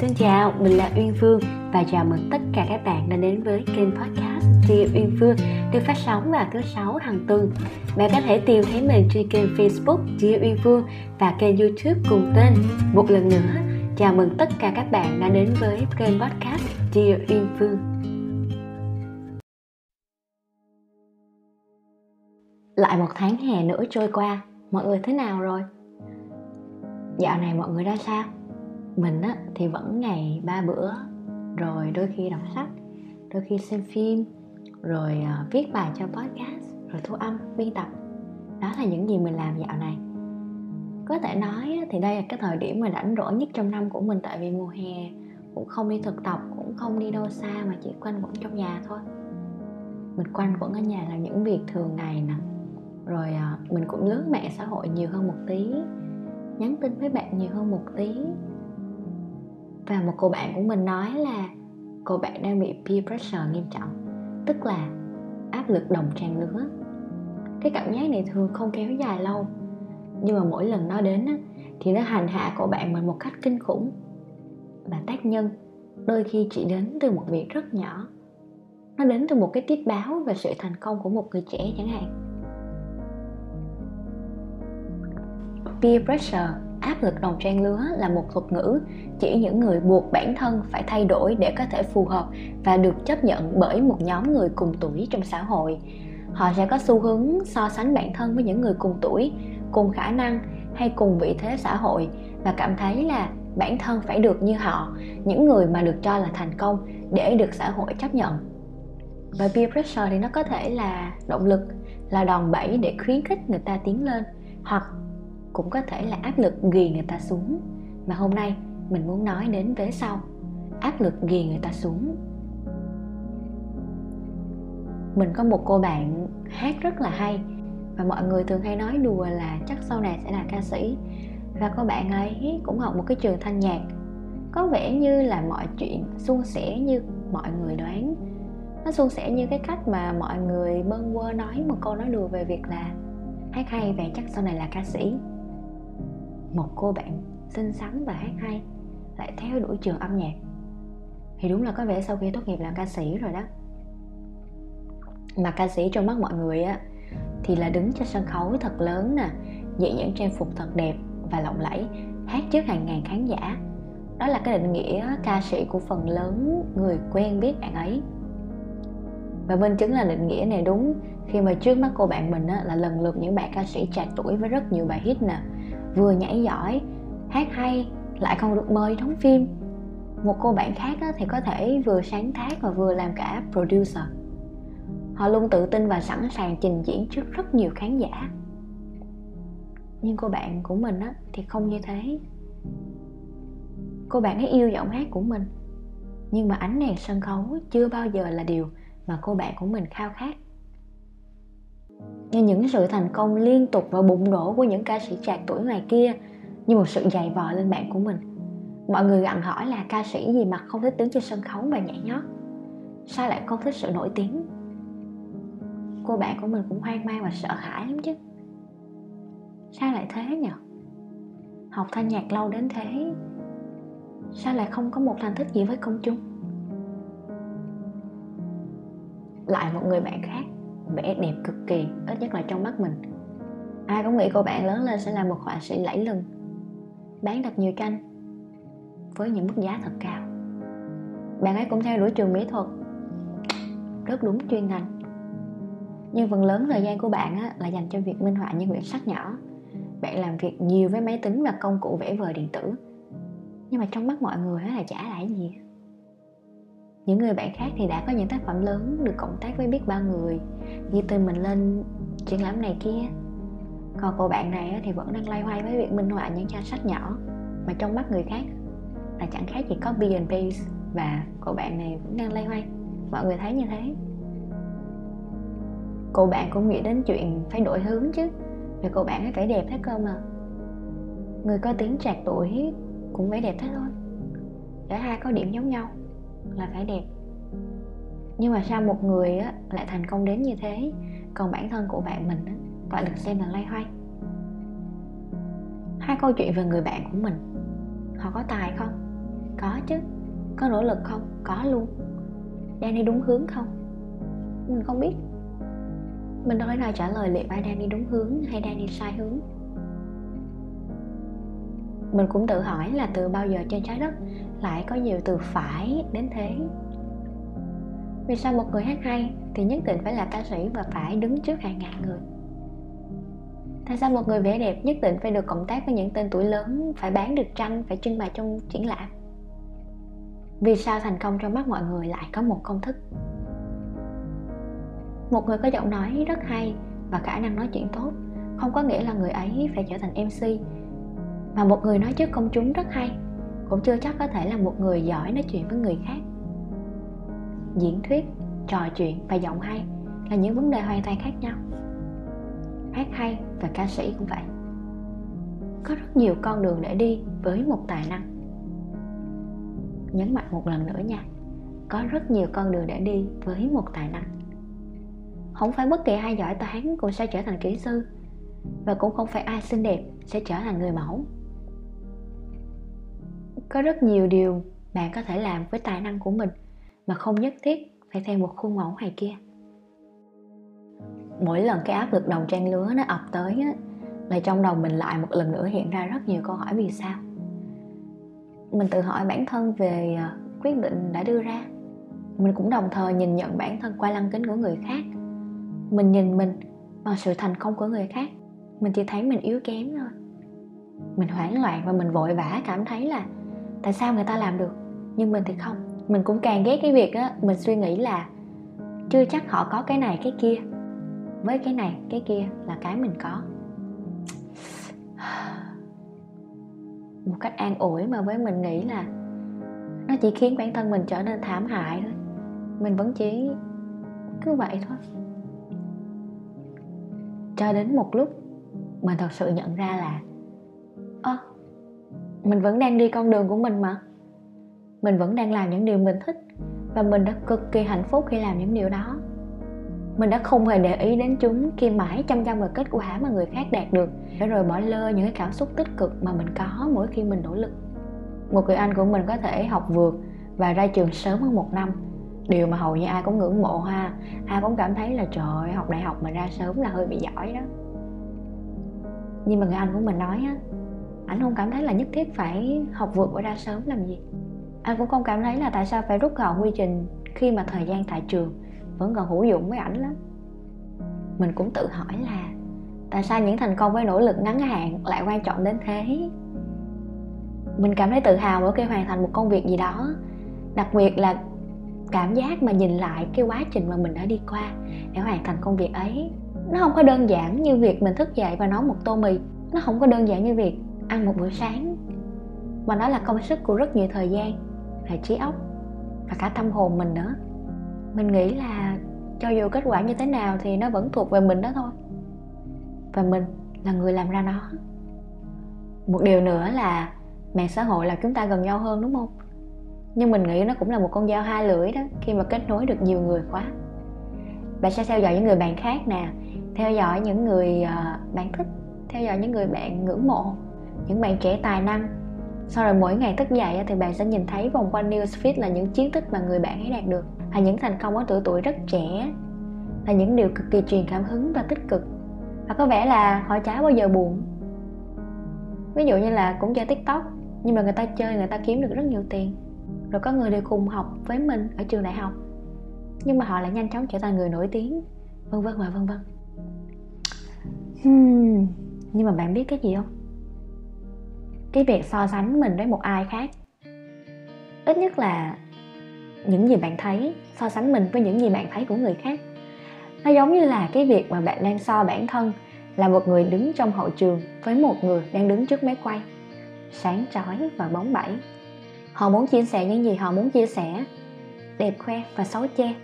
Xin chào, mình là Uyên Phương và chào mừng tất cả các bạn đã đến với kênh podcast Dear Uyên Phương được phát sóng vào thứ sáu hàng tuần. Bạn có thể tìm thấy mình trên kênh Facebook Dear Uyên Phương và kênh YouTube cùng tên. Một lần nữa, chào mừng tất cả các bạn đã đến với kênh podcast Dear Uyên Phương. Lại một tháng hè nữa trôi qua, mọi người thế nào rồi? Dạo này mọi người ra sao? Mình á thì vẫn ngày ba bữa. Rồi đôi khi đọc sách đôi khi xem phim rồi uh, viết bài cho podcast rồi thu âm biên tập. Đó là những gì mình làm dạo này. Có thể nói thì đây là cái thời điểm mà rảnh rỗi nhất trong năm của mình tại vì mùa hè cũng không đi thực tập cũng không đi đâu xa mà chỉ quanh quẩn trong nhà thôi. Mình quanh quẩn ở nhà làm những việc thường ngày nè. Rồi à, mình cũng lướt mạng xã hội nhiều hơn một tí nhắn tin với bạn nhiều hơn một tí và một cô bạn của mình nói là cô bạn đang bị peer pressure nghiêm trọng, tức là áp lực đồng trang lứa. Cái cảm giác này thường không kéo dài lâu, nhưng mà mỗi lần nó đến thì nó hành hạ cô bạn mình một cách kinh khủng. Và tác nhân, đôi khi chỉ đến từ một việc rất nhỏ. Nó đến từ một cái tiết báo về sự thành công của một người trẻ chẳng hạn. Peer pressure áp lực đồng trang lứa là một thuật ngữ, chỉ những người buộc bản thân phải thay đổi để có thể phù hợp và được chấp nhận bởi một nhóm người cùng tuổi trong xã hội. Họ sẽ có xu hướng so sánh bản thân với những người cùng tuổi, cùng khả năng hay cùng vị thế xã hội và cảm thấy là bản thân phải được như họ, những người mà được cho là thành công để được xã hội chấp nhận. Và peer pressure thì nó có thể là động lực, là đòn bẩy để khuyến khích người ta tiến lên hoặc cũng có thể là áp lực ghi người ta xuống. Mà hôm nay, mình muốn nói đến vế sau. Áp lực ghi người ta xuống. Mình có một cô bạn hát rất là hay, và mọi người thường hay nói đùa là chắc sau này sẽ là ca sĩ. Và cô bạn ấy cũng học một cái trường thanh nhạc. Có vẻ như là mọi chuyện suôn sẻ như mọi người đoán. Nó suôn sẻ như cái cách mà mọi người bâng quơ nói một câu nói đùa về việc là hát hay vậy chắc sau này là ca sĩ một cô bạn xinh xắn và hát hay lại theo đuổi trường âm nhạc. Thì đúng là có vẻ sau khi tốt nghiệp làm ca sĩ rồi đó. Mà ca sĩ trong mắt mọi người á thì là đứng trên sân khấu thật lớn nè diện những trang phục thật đẹp và lộng lẫy hát trước hàng ngàn khán giả. Đó là cái định nghĩa ca sĩ của phần lớn người quen biết bạn ấy. Và minh chứng là định nghĩa này đúng khi mà trước mắt cô bạn mình á, là lần lượt những bạn ca sĩ trẻ tuổi với rất nhiều bài hit nè vừa nhảy giỏi, hát hay, lại còn được mời đóng phim. Một cô bạn khác thì có thể vừa sáng tác và vừa làm cả producer. Họ luôn tự tin và sẵn sàng trình diễn trước rất nhiều khán giả. Nhưng cô bạn của mình thì không như thế. Cô bạn ấy yêu giọng hát của mình, nhưng mà ánh đèn sân khấu chưa bao giờ là điều mà cô bạn của mình khao khát như những sự thành công liên tục và bùng nổ của những ca sĩ trạc tuổi ngoài kia như một sự dày vò lên bạn của mình. Mọi người gặng hỏi là ca sĩ gì mà không thích đứng trên sân khấu và nhảy nhót? Sao lại không thích sự nổi tiếng? Cô bạn của mình cũng hoang mang và sợ hãi lắm chứ. Sao lại thế nhỉ học thanh nhạc lâu đến thế, sao lại không có một thành tích gì với công chúng? Lại một người bạn khác vẻ đẹp cực kỳ ít nhất là trong mắt mình. Ai cũng nghĩ cô bạn lớn lên sẽ là một họa sĩ lẫy lừng bán thật nhiều tranh với những mức giá thật cao. Bạn ấy cũng theo đuổi trường mỹ thuật rất đúng chuyên ngành. Nhưng phần lớn thời gian của bạn á, là dành cho việc minh họa những quyển sách nhỏ. Bạn làm việc nhiều với máy tính và công cụ vẽ vời điện tử. Nhưng mà trong mắt mọi người á, là chả là gì những người bạn khác thì đã có những tác phẩm lớn được cộng tác với biết bao người. Như tên mình lên, triển lãm này kia. Còn cô bạn này thì vẫn đang loay hoay với việc minh họa những trang sách nhỏ, mà trong mắt người khác là chẳng khác gì có and paste, và cô bạn này vẫn đang loay hoay. Mọi người thấy như thế. Cô bạn cũng nghĩ đến chuyện phải đổi hướng chứ, vì cô bạn ấy vẻ đẹp thế cơ mà. Người có tiếng trạc tuổi cũng vẻ đẹp thế thôi. Cả hai có điểm giống nhau là phải đẹp. Nhưng mà sao một người á, lại thành công đến như thế? Còn bản thân của bạn mình á, lại được xem là loay hoay. Hai câu chuyện về người bạn của mình họ có tài không? Có chứ. Có nỗ lực không? Có luôn. Đang đi đúng hướng không? Mình không biết. Mình đâu thể nào trả lời liệu ai đang đi đúng hướng hay đang đi sai hướng mình cũng tự hỏi là từ bao giờ trên trái đất lại có nhiều từ phải đến thế? Vì sao một người hát hay thì nhất định phải là ca sĩ và phải đứng trước hàng ngàn người? Tại sao một người vẽ đẹp nhất định phải được cộng tác với những tên tuổi lớn, phải bán được tranh, phải trưng bày trong triển lãm? Vì sao thành công trong mắt mọi người lại có một công thức? Một người có giọng nói rất hay và khả năng nói chuyện tốt, không có nghĩa là người ấy phải trở thành mc mà một người nói trước công chúng rất hay, cũng chưa chắc có thể là một người giỏi nói chuyện với người khác. Diễn thuyết, trò chuyện và giọng hay là những vấn đề hoàn toàn khác nhau. Hát hay và ca sĩ cũng vậy. Có rất nhiều con đường để đi với một tài năng. Nhấn mạnh một lần nữa nha, có rất nhiều con đường để đi với một tài năng. Không phải bất kỳ ai giỏi toán cũng sẽ trở thành kỹ sư, và cũng không phải ai xinh đẹp sẽ trở thành người mẫu có rất nhiều điều bạn có thể làm với tài năng của mình mà không nhất thiết phải theo một khuôn mẫu này kia. Mỗi lần cái áp lực đồng trang lứa nó ập tới á, là trong đầu mình lại một lần nữa hiện ra rất nhiều câu hỏi vì sao. Mình tự hỏi bản thân về à, quyết định đã đưa ra. Mình cũng đồng thời nhìn nhận bản thân qua lăng kính của người khác. Mình nhìn mình bằng sự thành công của người khác. Mình chỉ thấy mình yếu kém thôi. Mình hoảng loạn và mình vội vã cảm thấy là tại sao người ta làm được? Nhưng mình thì không. Mình cũng càng ghét cái việc á mình suy nghĩ là chưa chắc họ có cái này cái kia. Với cái này cái kia là cái mình có. Một cách an ủi mà với mình nghĩ là nó chỉ khiến bản thân mình trở nên thảm hại thôi. Mình vẫn chỉ cứ vậy thôi. Cho đến một lúc mình thật sự nhận ra là ơ à, mình vẫn đang đi con đường của mình mà. Mình vẫn đang làm những điều mình thích và mình đã cực kỳ hạnh phúc khi làm những điều đó. Mình đã không hề để ý đến chúng khi mãi chăm chăm vào kết quả mà người khác đạt được, để rồi bỏ lơ những cái cảm xúc tích cực mà mình có mỗi khi mình nỗ lực. Một người anh của mình có thể học vượt và ra trường sớm hơn một năm. Điều mà hầu như ai cũng ngưỡng mộ ha. Ai cũng cảm thấy là, trời học đại học mà ra sớm là hơi bị giỏi đó. Nhưng mà người anh của mình nói á anh không cảm thấy là nhất thiết phải học vượt qua ra sớm làm gì. Anh cũng không cảm thấy là tại sao phải rút gọn quy trình khi mà thời gian tại trường vẫn còn hữu dụng với ảnh lắm. Mình cũng tự hỏi là tại sao những thành công với nỗ lực ngắn hạn lại quan trọng đến thế? Mình cảm thấy tự hào mỗi khi hoàn thành một công việc gì đó, đặc biệt là cảm giác mà nhìn lại cái quá trình mà mình đã đi qua để hoàn thành công việc ấy. Nó không có đơn giản như việc mình thức dậy và nấu một tô mì. Nó không có đơn giản như việc ăn một bữa sáng mà nó là công sức của rất nhiều thời gian là trí óc và cả tâm hồn mình nữa. Mình nghĩ là cho dù kết quả như thế nào thì nó vẫn thuộc về mình đó thôi. Và mình là người làm ra nó. Một điều nữa là mạng xã hội làm chúng ta gần nhau hơn, đúng không? Nhưng mình nghĩ nó cũng là một con dao hai lưỡi đó, khi mà kết nối được nhiều người quá. Bạn sẽ theo dõi những người bạn khác nè, theo dõi những người ờ, bạn thích, theo dõi những người bạn ngưỡng mộ những bạn trẻ tài năng. Sau rồi mỗi ngày thức dậy thì bạn sẽ nhìn thấy vòng quanh newsfeed là những chiến tích mà người bạn ấy đạt được là những thành công ở tuổi tuổi rất trẻ. Là những điều cực kỳ truyền cảm hứng và tích cực. Và có vẻ là họ chả bao giờ buồn. Ví dụ như là cũng chơi tiktok nhưng mà người ta chơi người ta kiếm được rất nhiều tiền. Rồi có người đều cùng học với mình ở trường đại học. Nhưng mà họ lại nhanh chóng trở thành người nổi tiếng. Vân vân và vân vân. Hmm, nhưng mà bạn biết cái gì không? Cái việc so sánh mình với một ai khác. Ít nhất là những gì bạn thấy, so sánh mình với những gì bạn thấy của người khác. Nó giống như là cái việc mà bạn đang so bản thân là một người đứng trong hậu trường với một người đang đứng trước máy quay. Sáng chói và bóng bẩy. Họ muốn chia sẻ những gì họ muốn chia sẻ, đẹp khoe và xấu che.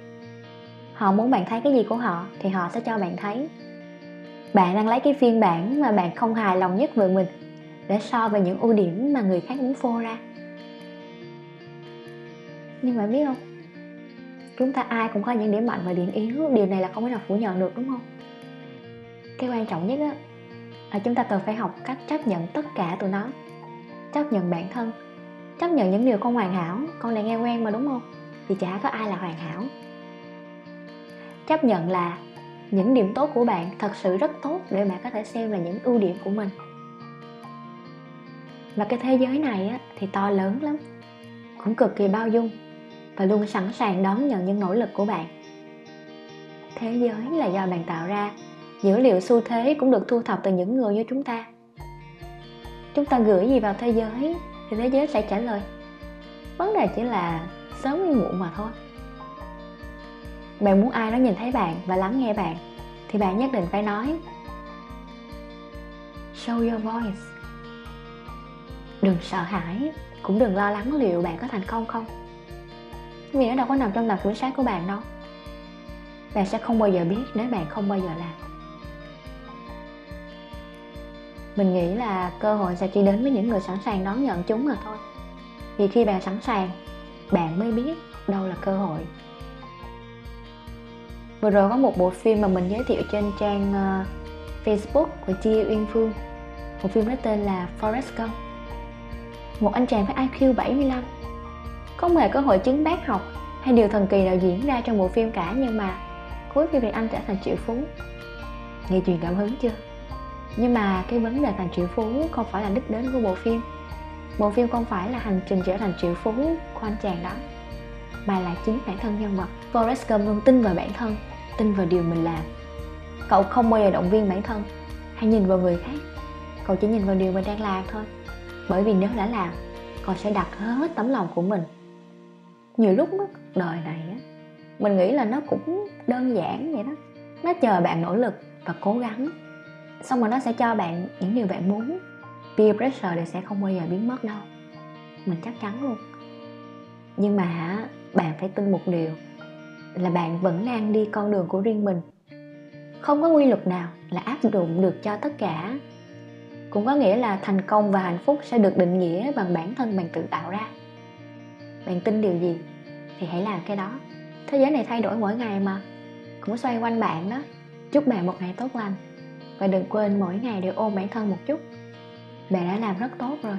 Họ muốn bạn thấy cái gì của họ thì họ sẽ cho bạn thấy. Bạn đang lấy cái phiên bản mà bạn không hài lòng nhất về mình để so về những ưu điểm mà người khác muốn phô ra. Nhưng mà biết không? Chúng ta ai cũng có những điểm mạnh và điểm yếu. Điều này là không thể nào phủ nhận được, đúng không? Cái quan trọng nhất á, là chúng ta cần phải học cách chấp nhận tất cả tụi nó. Chấp nhận bản thân. Chấp nhận những điều không hoàn hảo. Con lại nghe quen mà, đúng không? Thì chả có ai là hoàn hảo. Chấp nhận là những điểm tốt của bạn thật sự rất tốt để bạn có thể xem là những ưu điểm của mình và cái thế giới này á, thì to lớn lắm cũng cực kỳ bao dung và luôn sẵn sàng đón nhận những nỗ lực của bạn. Thế giới là do bạn tạo ra dữ liệu xu thế cũng được thu thập từ những người như chúng ta. Chúng ta gửi gì vào thế giới thì thế giới sẽ trả lời. Vấn đề chỉ là sớm hay muộn mà thôi. Bạn muốn ai đó nhìn thấy bạn và lắng nghe bạn thì bạn nhất định phải nói show your voice đừng sợ hãi cũng đừng lo lắng liệu bạn có thành công không. Vì nó đâu có nằm trong tầm kiểm soát của bạn đâu. Bạn sẽ không bao giờ biết nếu bạn không bao giờ làm. Mình nghĩ là cơ hội sẽ chỉ đến với những người sẵn sàng đón nhận chúng mà thôi. Vì khi bạn sẵn sàng bạn mới biết đâu là cơ hội. Vừa rồi có một bộ phim mà mình giới thiệu trên trang uh, Facebook của Chi Uyên Phương. Một phim đó tên là Forrest Gump một anh chàng với IQ 75 không hề cơ hội chứng bác học hay điều thần kỳ nào diễn ra trong bộ phim cả, nhưng mà cuối phim thì anh trở thành triệu phú. Nghe truyền cảm hứng chưa? Nhưng mà cái vấn đề thành triệu phú không phải là đích đến của bộ phim. Bộ phim không phải là hành trình trở thành triệu phú của anh chàng đó, mà là chính bản thân nhân vật. Forrest Gump luôn tin vào bản thân, tin vào điều mình làm. Cậu không bao giờ động viên bản thân hay nhìn vào người khác, cậu chỉ nhìn vào điều mình đang làm thôi bởi vì nếu đã làm con sẽ đặt hết tấm lòng của mình. Nhiều lúc đó, đời này á mình nghĩ là nó cũng đơn giản vậy đó. Nó chờ bạn nỗ lực và cố gắng xong rồi nó sẽ cho bạn những điều bạn muốn. Peer pressure thì sẽ không bao giờ biến mất đâu. Mình chắc chắn luôn. Nhưng mà bạn phải tin một điều là bạn vẫn đang đi con đường của riêng mình. Không có quy luật nào là áp dụng được cho tất cả cũng có nghĩa là thành công và hạnh phúc sẽ được định nghĩa bằng bản thân bạn tự tạo ra. Bạn tin điều gì thì hãy làm cái đó. Thế giới này thay đổi mỗi ngày mà. Cũng xoay quanh bạn đó. Chúc bạn một ngày tốt lành. Và đừng quên mỗi ngày đều ôm bản thân một chút. Bạn đã làm rất tốt rồi.